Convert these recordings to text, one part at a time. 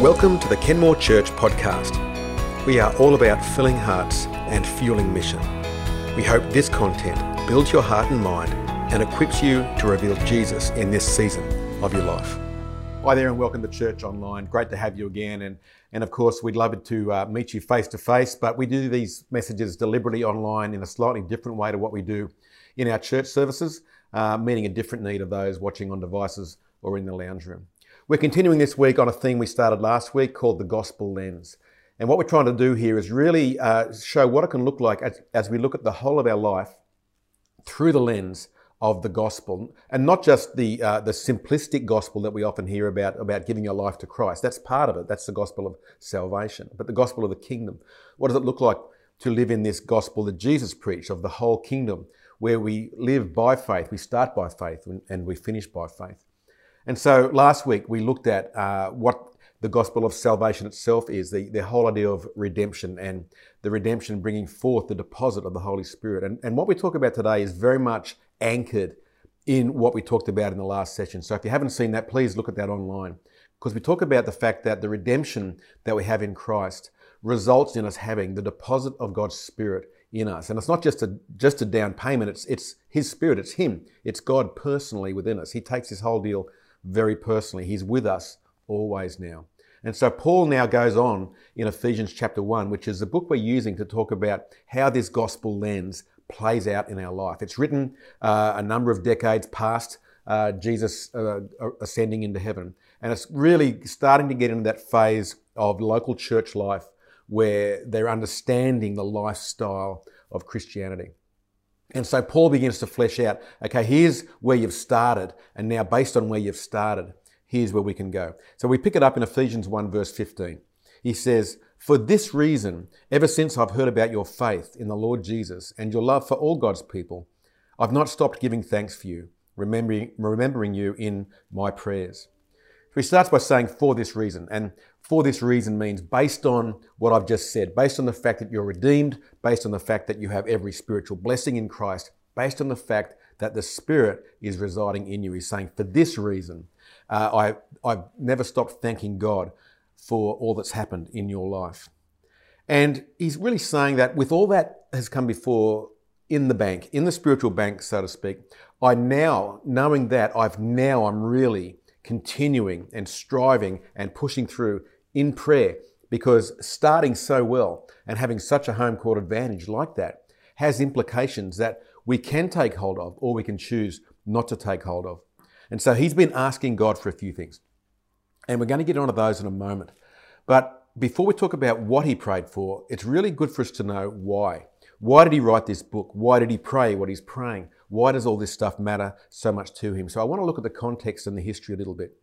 Welcome to the Kenmore Church podcast. We are all about filling hearts and fueling mission. We hope this content builds your heart and mind and equips you to reveal Jesus in this season of your life. Hi there, and welcome to Church Online. Great to have you again. And, and of course, we'd love to uh, meet you face to face, but we do these messages deliberately online in a slightly different way to what we do in our church services, uh, meeting a different need of those watching on devices or in the lounge room. We're continuing this week on a theme we started last week called the gospel lens. And what we're trying to do here is really uh, show what it can look like as, as we look at the whole of our life through the lens of the gospel, and not just the uh, the simplistic gospel that we often hear about about giving your life to Christ. That's part of it. That's the gospel of salvation. But the gospel of the kingdom. What does it look like to live in this gospel that Jesus preached of the whole kingdom, where we live by faith, we start by faith, and we finish by faith. And so last week we looked at uh, what the gospel of salvation itself is the, the whole idea of redemption and the redemption bringing forth the deposit of the Holy Spirit. And, and what we talk about today is very much anchored in what we talked about in the last session. So if you haven't seen that, please look at that online because we talk about the fact that the redemption that we have in Christ results in us having the deposit of God's Spirit in us. And it's not just a just a down payment, it's it's his spirit, it's him. It's God personally within us. He takes this whole deal very personally. He's with us always now. And so Paul now goes on in Ephesians chapter 1, which is the book we're using to talk about how this gospel lens plays out in our life. It's written uh, a number of decades past uh, Jesus uh, ascending into heaven. And it's really starting to get into that phase of local church life where they're understanding the lifestyle of Christianity. And so Paul begins to flesh out, okay, here's where you've started, and now based on where you've started, here's where we can go. So we pick it up in Ephesians 1, verse 15. He says, For this reason, ever since I've heard about your faith in the Lord Jesus and your love for all God's people, I've not stopped giving thanks for you, remembering, remembering you in my prayers. He starts by saying, For this reason. And for this reason means based on what I've just said, based on the fact that you're redeemed, based on the fact that you have every spiritual blessing in Christ, based on the fact that the Spirit is residing in you. He's saying, for this reason, uh, I, I've never stopped thanking God for all that's happened in your life. And he's really saying that with all that has come before in the bank, in the spiritual bank, so to speak, I now, knowing that, I've now, I'm really continuing and striving and pushing through in prayer because starting so well and having such a home court advantage like that has implications that we can take hold of or we can choose not to take hold of. And so he's been asking God for a few things. And we're going to get onto those in a moment. But before we talk about what he prayed for, it's really good for us to know why. Why did he write this book? Why did he pray what he's praying? Why does all this stuff matter so much to him? So I want to look at the context and the history a little bit.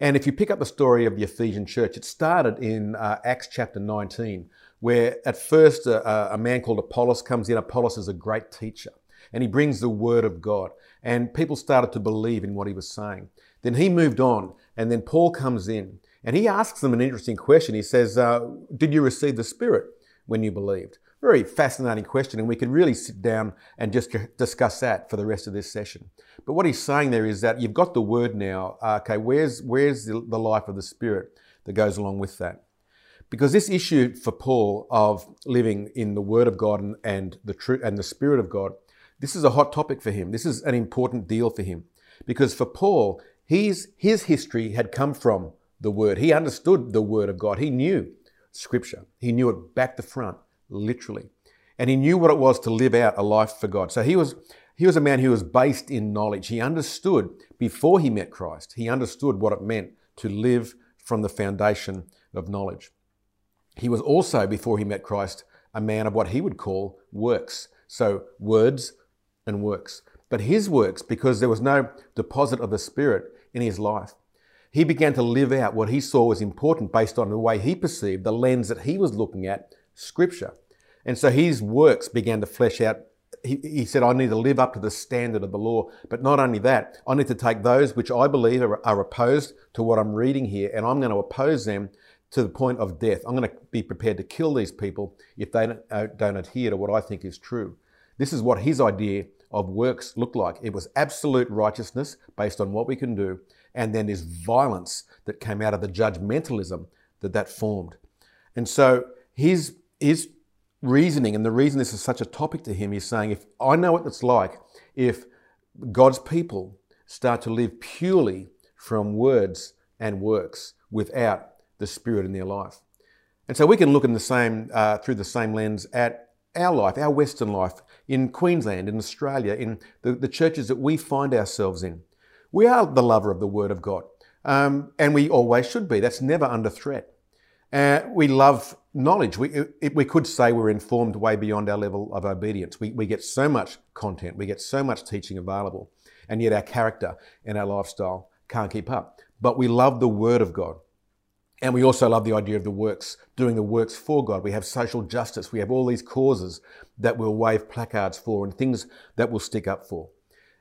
And if you pick up the story of the Ephesian church, it started in uh, Acts chapter 19, where at first uh, uh, a man called Apollos comes in. Apollos is a great teacher, and he brings the word of God. And people started to believe in what he was saying. Then he moved on, and then Paul comes in, and he asks them an interesting question. He says, uh, Did you receive the Spirit when you believed? Very fascinating question, and we could really sit down and just discuss that for the rest of this session. But what he's saying there is that you've got the word now. Uh, okay, where's where's the, the life of the Spirit that goes along with that? Because this issue for Paul of living in the Word of God and, and the truth and the Spirit of God, this is a hot topic for him. This is an important deal for him, because for Paul, his his history had come from the Word. He understood the Word of God. He knew Scripture. He knew it back to front literally. And he knew what it was to live out a life for God. So he was, he was a man who was based in knowledge. He understood before he met Christ, he understood what it meant to live from the foundation of knowledge. He was also, before he met Christ, a man of what he would call works. So words and works. But his works, because there was no deposit of the Spirit in his life, he began to live out what he saw was important based on the way he perceived, the lens that he was looking at Scripture. And so his works began to flesh out. He, he, said, I need to live up to the standard of the law. But not only that, I need to take those which I believe are, are opposed to what I'm reading here, and I'm going to oppose them to the point of death. I'm going to be prepared to kill these people if they don't, uh, don't adhere to what I think is true. This is what his idea of works looked like. It was absolute righteousness based on what we can do, and then this violence that came out of the judgmentalism that that formed. And so his, his reasoning, and the reason this is such a topic to him, is saying, if I know what it's like if God's people start to live purely from words and works without the Spirit in their life. And so we can look in the same, uh, through the same lens at our life, our Western life, in Queensland, in Australia, in the, the churches that we find ourselves in. We are the lover of the Word of God, um, and we always should be. That's never under threat. Uh, we love knowledge. We, it, we could say we're informed way beyond our level of obedience. We, we get so much content, we get so much teaching available, and yet our character and our lifestyle can't keep up. But we love the Word of God. And we also love the idea of the works, doing the works for God. We have social justice. We have all these causes that we'll wave placards for and things that we'll stick up for.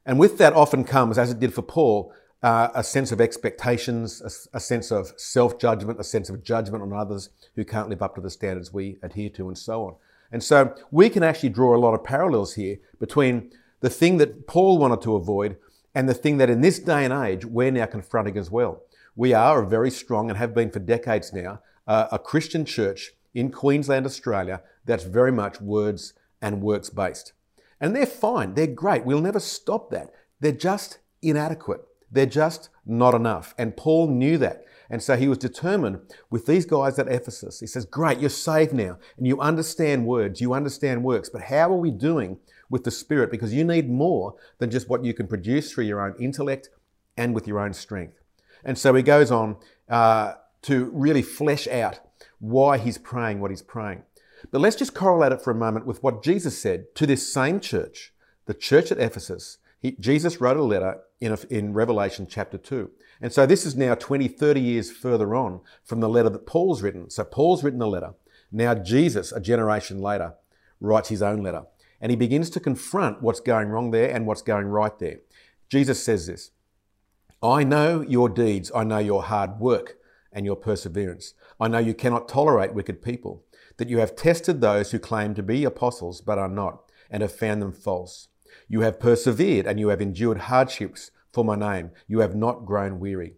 And with that often comes, as it did for Paul, uh, a sense of expectations, a, a sense of self judgment, a sense of judgment on others who can't live up to the standards we adhere to, and so on. And so we can actually draw a lot of parallels here between the thing that Paul wanted to avoid and the thing that in this day and age we're now confronting as well. We are a very strong and have been for decades now uh, a Christian church in Queensland, Australia that's very much words and works based. And they're fine, they're great. We'll never stop that. They're just inadequate. They're just not enough. And Paul knew that. And so he was determined with these guys at Ephesus. He says, Great, you're saved now, and you understand words, you understand works, but how are we doing with the Spirit? Because you need more than just what you can produce through your own intellect and with your own strength. And so he goes on uh, to really flesh out why he's praying what he's praying. But let's just correlate it for a moment with what Jesus said to this same church, the church at Ephesus. He, Jesus wrote a letter in, a, in Revelation chapter 2. And so this is now 20, 30 years further on from the letter that Paul's written. So Paul's written the letter. Now Jesus, a generation later, writes his own letter. And he begins to confront what's going wrong there and what's going right there. Jesus says this I know your deeds, I know your hard work and your perseverance. I know you cannot tolerate wicked people, that you have tested those who claim to be apostles but are not, and have found them false. You have persevered and you have endured hardships for my name. You have not grown weary.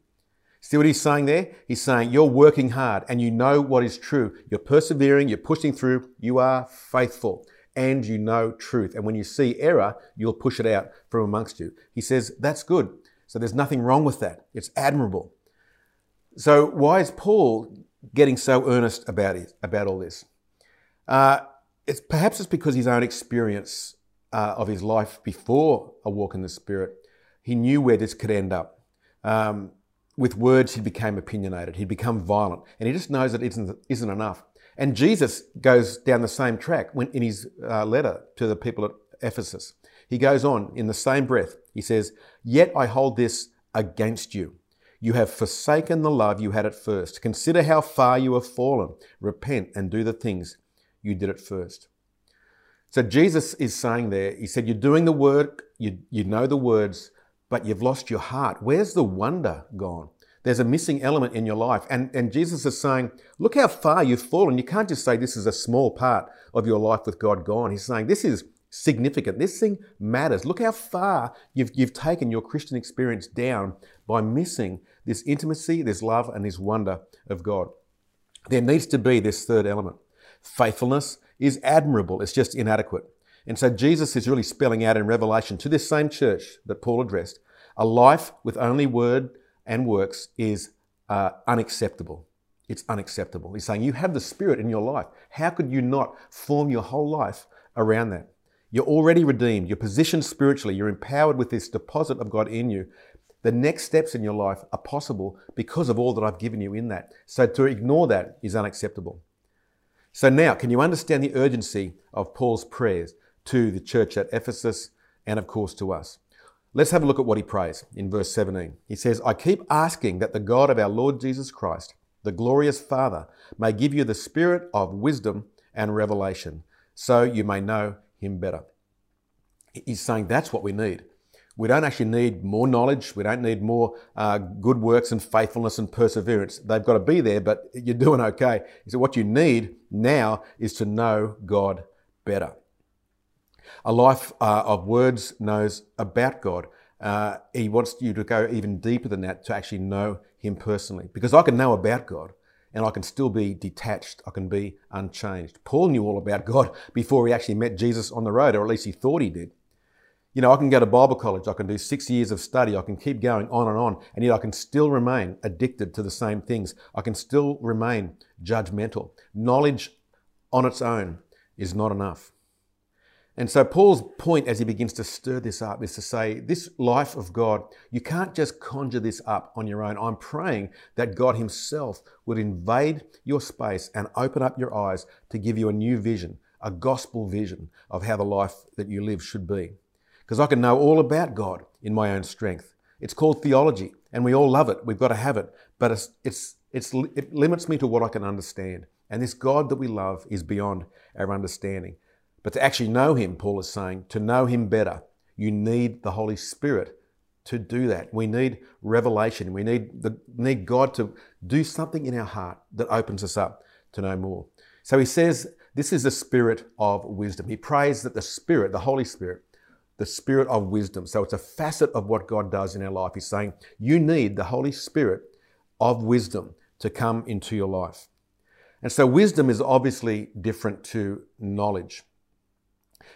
See what he's saying there? He's saying you're working hard and you know what is true. You're persevering, you're pushing through, you are faithful, and you know truth. And when you see error, you'll push it out from amongst you. He says, that's good. So there's nothing wrong with that. It's admirable. So why is Paul getting so earnest about it, about all this? Uh, it's perhaps it's because his own experience uh, of his life before a walk in the Spirit, he knew where this could end up. Um, with words, he became opinionated. He'd become violent, and he just knows that it isn't, isn't enough. And Jesus goes down the same track when, in his uh, letter to the people at Ephesus. He goes on in the same breath. He says, Yet I hold this against you. You have forsaken the love you had at first. Consider how far you have fallen. Repent and do the things you did at first. So Jesus is saying there, He said, You're doing the work, you, you know the words, but you've lost your heart. Where's the wonder gone? There's a missing element in your life. And, and Jesus is saying, Look how far you've fallen. You can't just say this is a small part of your life with God gone. He's saying, This is significant. This thing matters. Look how far you've, you've taken your Christian experience down by missing this intimacy, this love, and this wonder of God. There needs to be this third element. Faithfulness is admirable, it's just inadequate. And so Jesus is really spelling out in Revelation to this same church that Paul addressed a life with only word and works is uh, unacceptable. It's unacceptable. He's saying you have the Spirit in your life. How could you not form your whole life around that? You're already redeemed. You're positioned spiritually. You're empowered with this deposit of God in you. The next steps in your life are possible because of all that I've given you in that. So to ignore that is unacceptable. So now, can you understand the urgency of Paul's prayers to the church at Ephesus and, of course, to us? Let's have a look at what he prays in verse 17. He says, I keep asking that the God of our Lord Jesus Christ, the glorious Father, may give you the spirit of wisdom and revelation, so you may know him better. He's saying that's what we need. We don't actually need more knowledge. We don't need more uh, good works and faithfulness and perseverance. They've got to be there, but you're doing okay. Said, What you need now is to know God better. A life uh, of words knows about God. Uh, he wants you to go even deeper than that to actually know Him personally. Because I can know about God, and I can still be detached. I can be unchanged. Paul knew all about God before he actually met Jesus on the road, or at least he thought he did. You know, I can go to Bible college, I can do six years of study, I can keep going on and on, and yet I can still remain addicted to the same things. I can still remain judgmental. Knowledge on its own is not enough. And so Paul's point as he begins to stir this up is to say, this life of God, you can't just conjure this up on your own. I'm praying that God himself would invade your space and open up your eyes to give you a new vision, a gospel vision of how the life that you live should be. Because I can know all about God in my own strength. It's called theology, and we all love it. We've got to have it. But it's, it's, it's, it limits me to what I can understand. And this God that we love is beyond our understanding. But to actually know Him, Paul is saying, to know Him better, you need the Holy Spirit to do that. We need revelation. We need, the, need God to do something in our heart that opens us up to know more. So he says this is the spirit of wisdom. He prays that the Spirit, the Holy Spirit, the spirit of wisdom. So it's a facet of what God does in our life. He's saying you need the Holy Spirit of wisdom to come into your life. And so wisdom is obviously different to knowledge.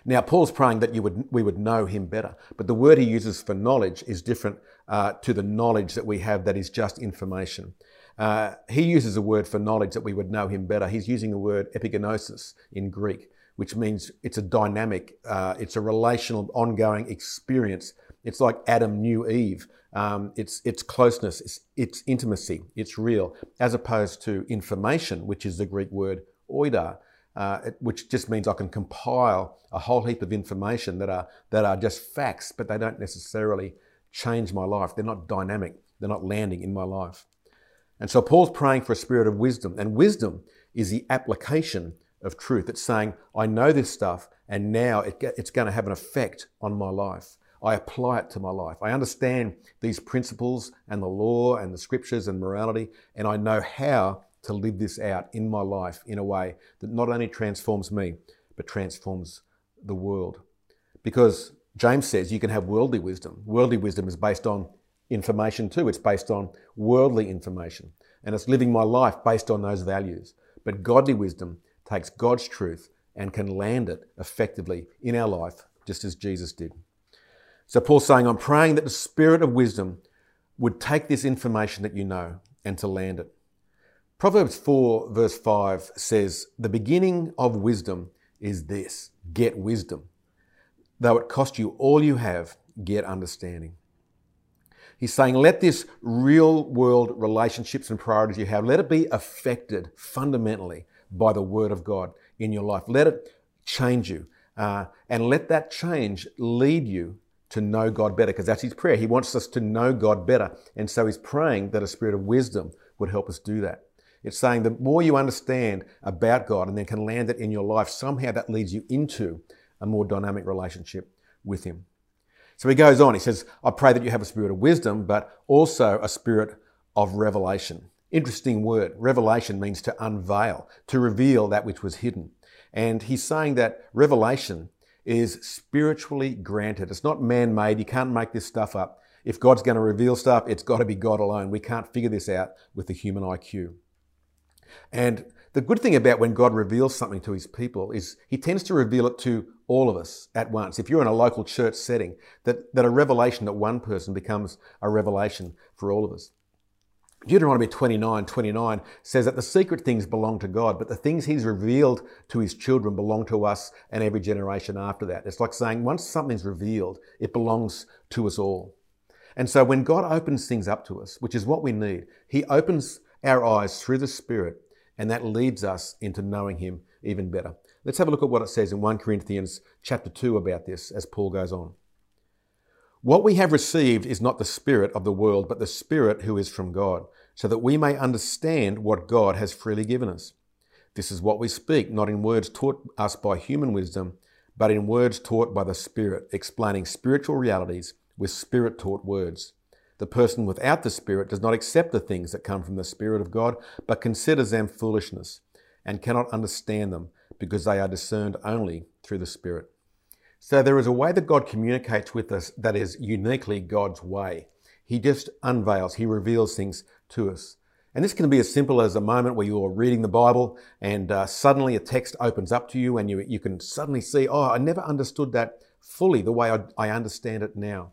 Now, Paul's praying that you would, we would know him better, but the word he uses for knowledge is different uh, to the knowledge that we have that is just information. Uh, he uses a word for knowledge that we would know him better. He's using the word epignosis in Greek, which means it's a dynamic, uh, it's a relational, ongoing experience. It's like Adam knew Eve. Um, it's, it's closeness, it's, it's intimacy, it's real, as opposed to information, which is the Greek word oida, uh, which just means I can compile a whole heap of information that are, that are just facts, but they don't necessarily change my life. They're not dynamic, they're not landing in my life. And so Paul's praying for a spirit of wisdom, and wisdom is the application of truth. It's saying, I know this stuff, and now it, it's going to have an effect on my life. I apply it to my life. I understand these principles and the law and the scriptures and morality, and I know how to live this out in my life in a way that not only transforms me, but transforms the world. Because James says you can have worldly wisdom. Worldly wisdom is based on information too, it's based on worldly information. And it's living my life based on those values. But godly wisdom takes God's truth and can land it effectively in our life, just as Jesus did. So Paul's saying, I'm praying that the spirit of wisdom would take this information that you know and to land it. Proverbs 4, verse 5 says, The beginning of wisdom is this get wisdom. Though it cost you all you have, get understanding. He's saying, let this real world relationships and priorities you have, let it be affected fundamentally by the Word of God in your life. Let it change you. Uh, and let that change lead you to know God better, because that's his prayer. He wants us to know God better. And so he's praying that a spirit of wisdom would help us do that. It's saying the more you understand about God and then can land it in your life, somehow that leads you into a more dynamic relationship with Him. So he goes on, he says, I pray that you have a spirit of wisdom, but also a spirit of revelation. Interesting word. Revelation means to unveil, to reveal that which was hidden. And he's saying that revelation is spiritually granted. It's not man made. You can't make this stuff up. If God's going to reveal stuff, it's got to be God alone. We can't figure this out with the human IQ. And the good thing about when God reveals something to his people is he tends to reveal it to all of us at once. If you're in a local church setting, that, that a revelation that one person becomes a revelation for all of us. Deuteronomy 29 29 says that the secret things belong to God, but the things He's revealed to His children belong to us and every generation after that. It's like saying once something's revealed, it belongs to us all. And so when God opens things up to us, which is what we need, He opens our eyes through the Spirit, and that leads us into knowing Him even better. Let's have a look at what it says in 1 Corinthians chapter 2 about this as Paul goes on. What we have received is not the Spirit of the world, but the Spirit who is from God, so that we may understand what God has freely given us. This is what we speak, not in words taught us by human wisdom, but in words taught by the Spirit, explaining spiritual realities with Spirit taught words. The person without the Spirit does not accept the things that come from the Spirit of God, but considers them foolishness and cannot understand them because they are discerned only through the Spirit. So there is a way that God communicates with us that is uniquely God's way. He just unveils, He reveals things to us. And this can be as simple as a moment where you're reading the Bible and uh, suddenly a text opens up to you and you, you can suddenly see, oh, I never understood that fully the way I, I understand it now.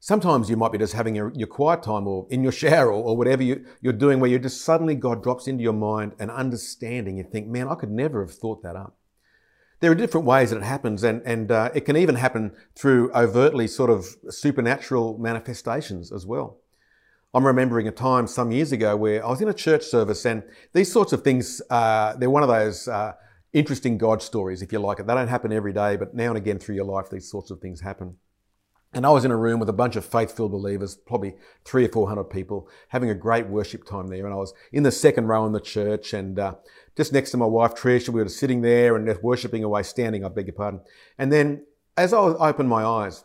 Sometimes you might be just having your, your quiet time or in your shower or, or whatever you, you're doing where you just suddenly God drops into your mind an understanding. You think, man, I could never have thought that up. There are different ways that it happens, and, and uh, it can even happen through overtly sort of supernatural manifestations as well. I'm remembering a time some years ago where I was in a church service, and these sorts of things, uh, they're one of those uh, interesting God stories, if you like it. They don't happen every day, but now and again through your life, these sorts of things happen. And I was in a room with a bunch of faith-filled believers, probably three or four hundred people, having a great worship time there. And I was in the second row in the church, and uh, just next to my wife Trish, we were sitting there and just worshiping away, standing. I beg your pardon. And then, as I opened my eyes,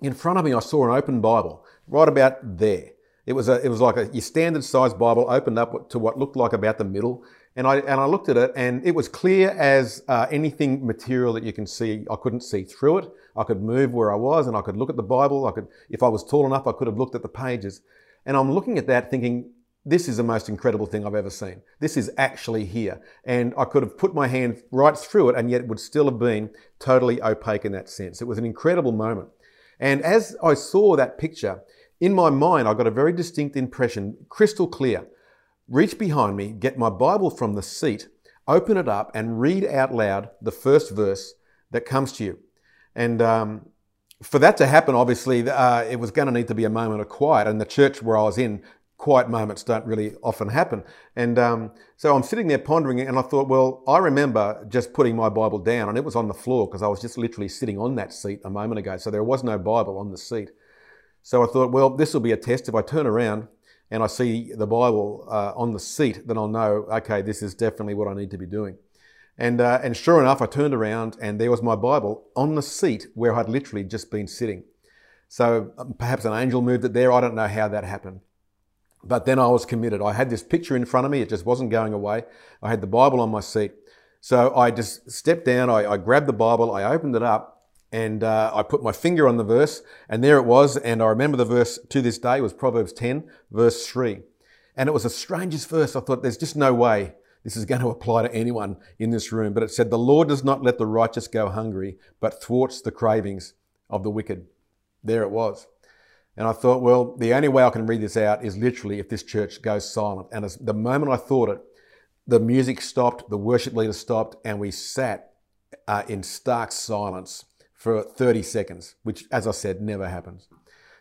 in front of me, I saw an open Bible right about there. It was a, it was like a your standard size Bible opened up to what looked like about the middle. And I, and I looked at it and it was clear as uh, anything material that you can see. I couldn't see through it. I could move where I was and I could look at the Bible. I could, if I was tall enough, I could have looked at the pages. And I'm looking at that thinking, this is the most incredible thing I've ever seen. This is actually here. And I could have put my hand right through it and yet it would still have been totally opaque in that sense. It was an incredible moment. And as I saw that picture, in my mind, I got a very distinct impression, crystal clear. Reach behind me, get my Bible from the seat, open it up, and read out loud the first verse that comes to you. And um, for that to happen, obviously, uh, it was going to need to be a moment of quiet. And the church where I was in, quiet moments don't really often happen. And um, so I'm sitting there pondering and I thought, well, I remember just putting my Bible down, and it was on the floor because I was just literally sitting on that seat a moment ago. So there was no Bible on the seat. So I thought, well, this will be a test. If I turn around and I see the Bible uh, on the seat, then I'll know, okay, this is definitely what I need to be doing. And, uh, and sure enough, I turned around and there was my Bible on the seat where I'd literally just been sitting. So um, perhaps an angel moved it there. I don't know how that happened. But then I was committed. I had this picture in front of me. It just wasn't going away. I had the Bible on my seat. So I just stepped down. I, I grabbed the Bible. I opened it up and uh, I put my finger on the verse, and there it was. And I remember the verse to this day was Proverbs 10, verse 3. And it was the strangest verse. I thought, there's just no way this is going to apply to anyone in this room. But it said, The Lord does not let the righteous go hungry, but thwarts the cravings of the wicked. There it was. And I thought, well, the only way I can read this out is literally if this church goes silent. And as the moment I thought it, the music stopped, the worship leader stopped, and we sat uh, in stark silence for 30 seconds, which, as I said, never happens.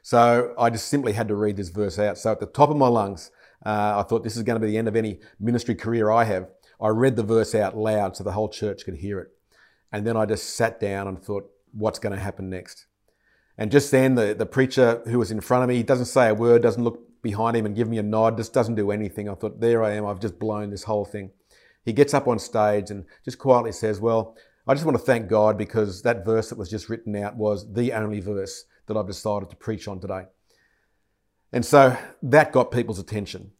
So I just simply had to read this verse out. So at the top of my lungs, uh, I thought this is going to be the end of any ministry career I have. I read the verse out loud so the whole church could hear it. And then I just sat down and thought, what's going to happen next? And just then, the, the preacher who was in front of me, he doesn't say a word, doesn't look behind him and give me a nod, just doesn't do anything. I thought, there I am, I've just blown this whole thing. He gets up on stage and just quietly says, Well, I just want to thank God because that verse that was just written out was the only verse that I've decided to preach on today. And so that got people's attention.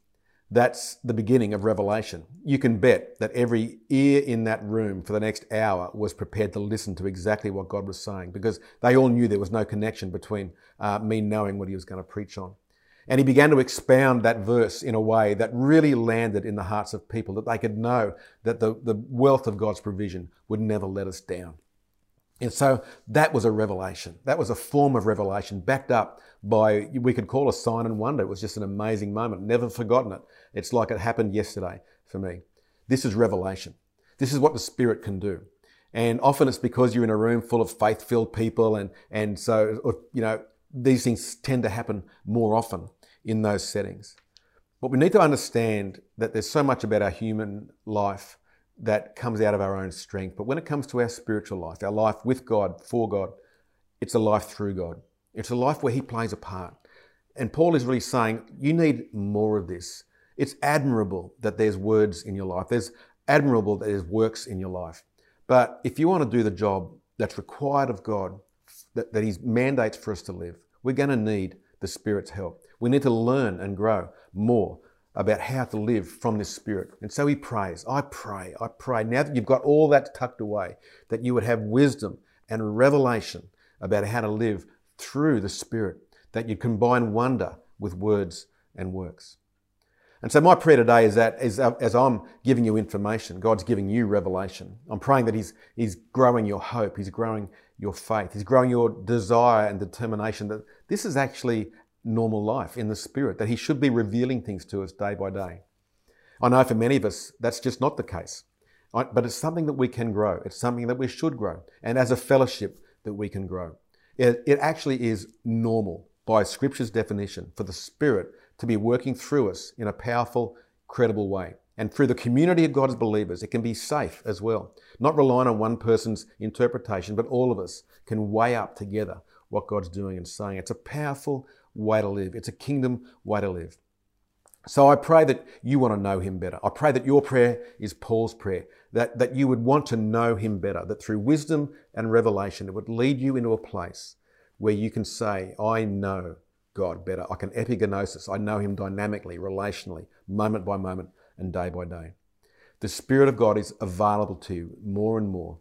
That's the beginning of Revelation. You can bet that every ear in that room for the next hour was prepared to listen to exactly what God was saying because they all knew there was no connection between uh, me knowing what he was going to preach on. And he began to expound that verse in a way that really landed in the hearts of people, that they could know that the, the wealth of God's provision would never let us down. And so that was a revelation. That was a form of revelation backed up by, we could call a sign and wonder. It was just an amazing moment. Never forgotten it. It's like it happened yesterday for me. This is revelation. This is what the Spirit can do. And often it's because you're in a room full of faith filled people. And, and so, you know, these things tend to happen more often in those settings. But we need to understand that there's so much about our human life that comes out of our own strength. But when it comes to our spiritual life, our life with God, for God, it's a life through God. It's a life where He plays a part. And Paul is really saying, you need more of this. It's admirable that there's words in your life. There's admirable that there's works in your life. But if you want to do the job that's required of God, that, that He mandates for us to live, we're going to need the Spirit's help. We need to learn and grow more about how to live from this Spirit. And so he prays, I pray, I pray, now that you've got all that tucked away, that you would have wisdom and revelation about how to live through the Spirit, that you combine wonder with words and works. And so my prayer today is that as, uh, as I'm giving you information, God's giving you revelation. I'm praying that he's, he's growing your hope, He's growing your faith, He's growing your desire and determination that this is actually normal life in the Spirit, that He should be revealing things to us day by day. I know for many of us, that's just not the case. But it's something that we can grow. It's something that we should grow. And as a fellowship, that we can grow. It, it actually is normal by Scripture's definition for the Spirit to be working through us in a powerful, credible way. And through the community of God's believers, it can be safe as well. Not relying on one person's interpretation, but all of us can weigh up together what God's doing and saying. It's a powerful way to live, it's a kingdom way to live. So I pray that you want to know him better. I pray that your prayer is Paul's prayer, that, that you would want to know him better, that through wisdom and revelation, it would lead you into a place where you can say, I know God better. I can epignosis. I know Him dynamically, relationally, moment by moment, and day by day. The Spirit of God is available to you more and more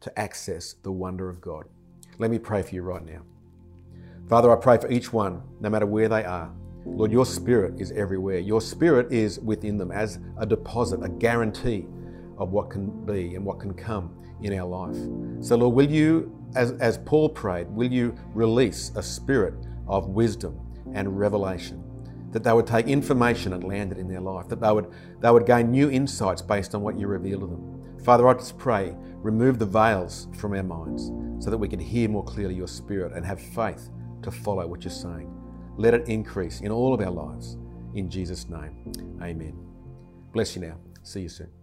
to access the wonder of God. Let me pray for you right now. Father, I pray for each one, no matter where they are. Lord, your Spirit is everywhere. Your Spirit is within them as a deposit, a guarantee of what can be and what can come in our life. So, Lord, will you, as, as Paul prayed, will you release a spirit of wisdom and revelation. That they would take information and land it in their life, that they would, they would gain new insights based on what you reveal to them. Father, I just pray, remove the veils from our minds so that we can hear more clearly your spirit and have faith to follow what you're saying. Let it increase in all of our lives. In Jesus' name, amen. Bless you now. See you soon.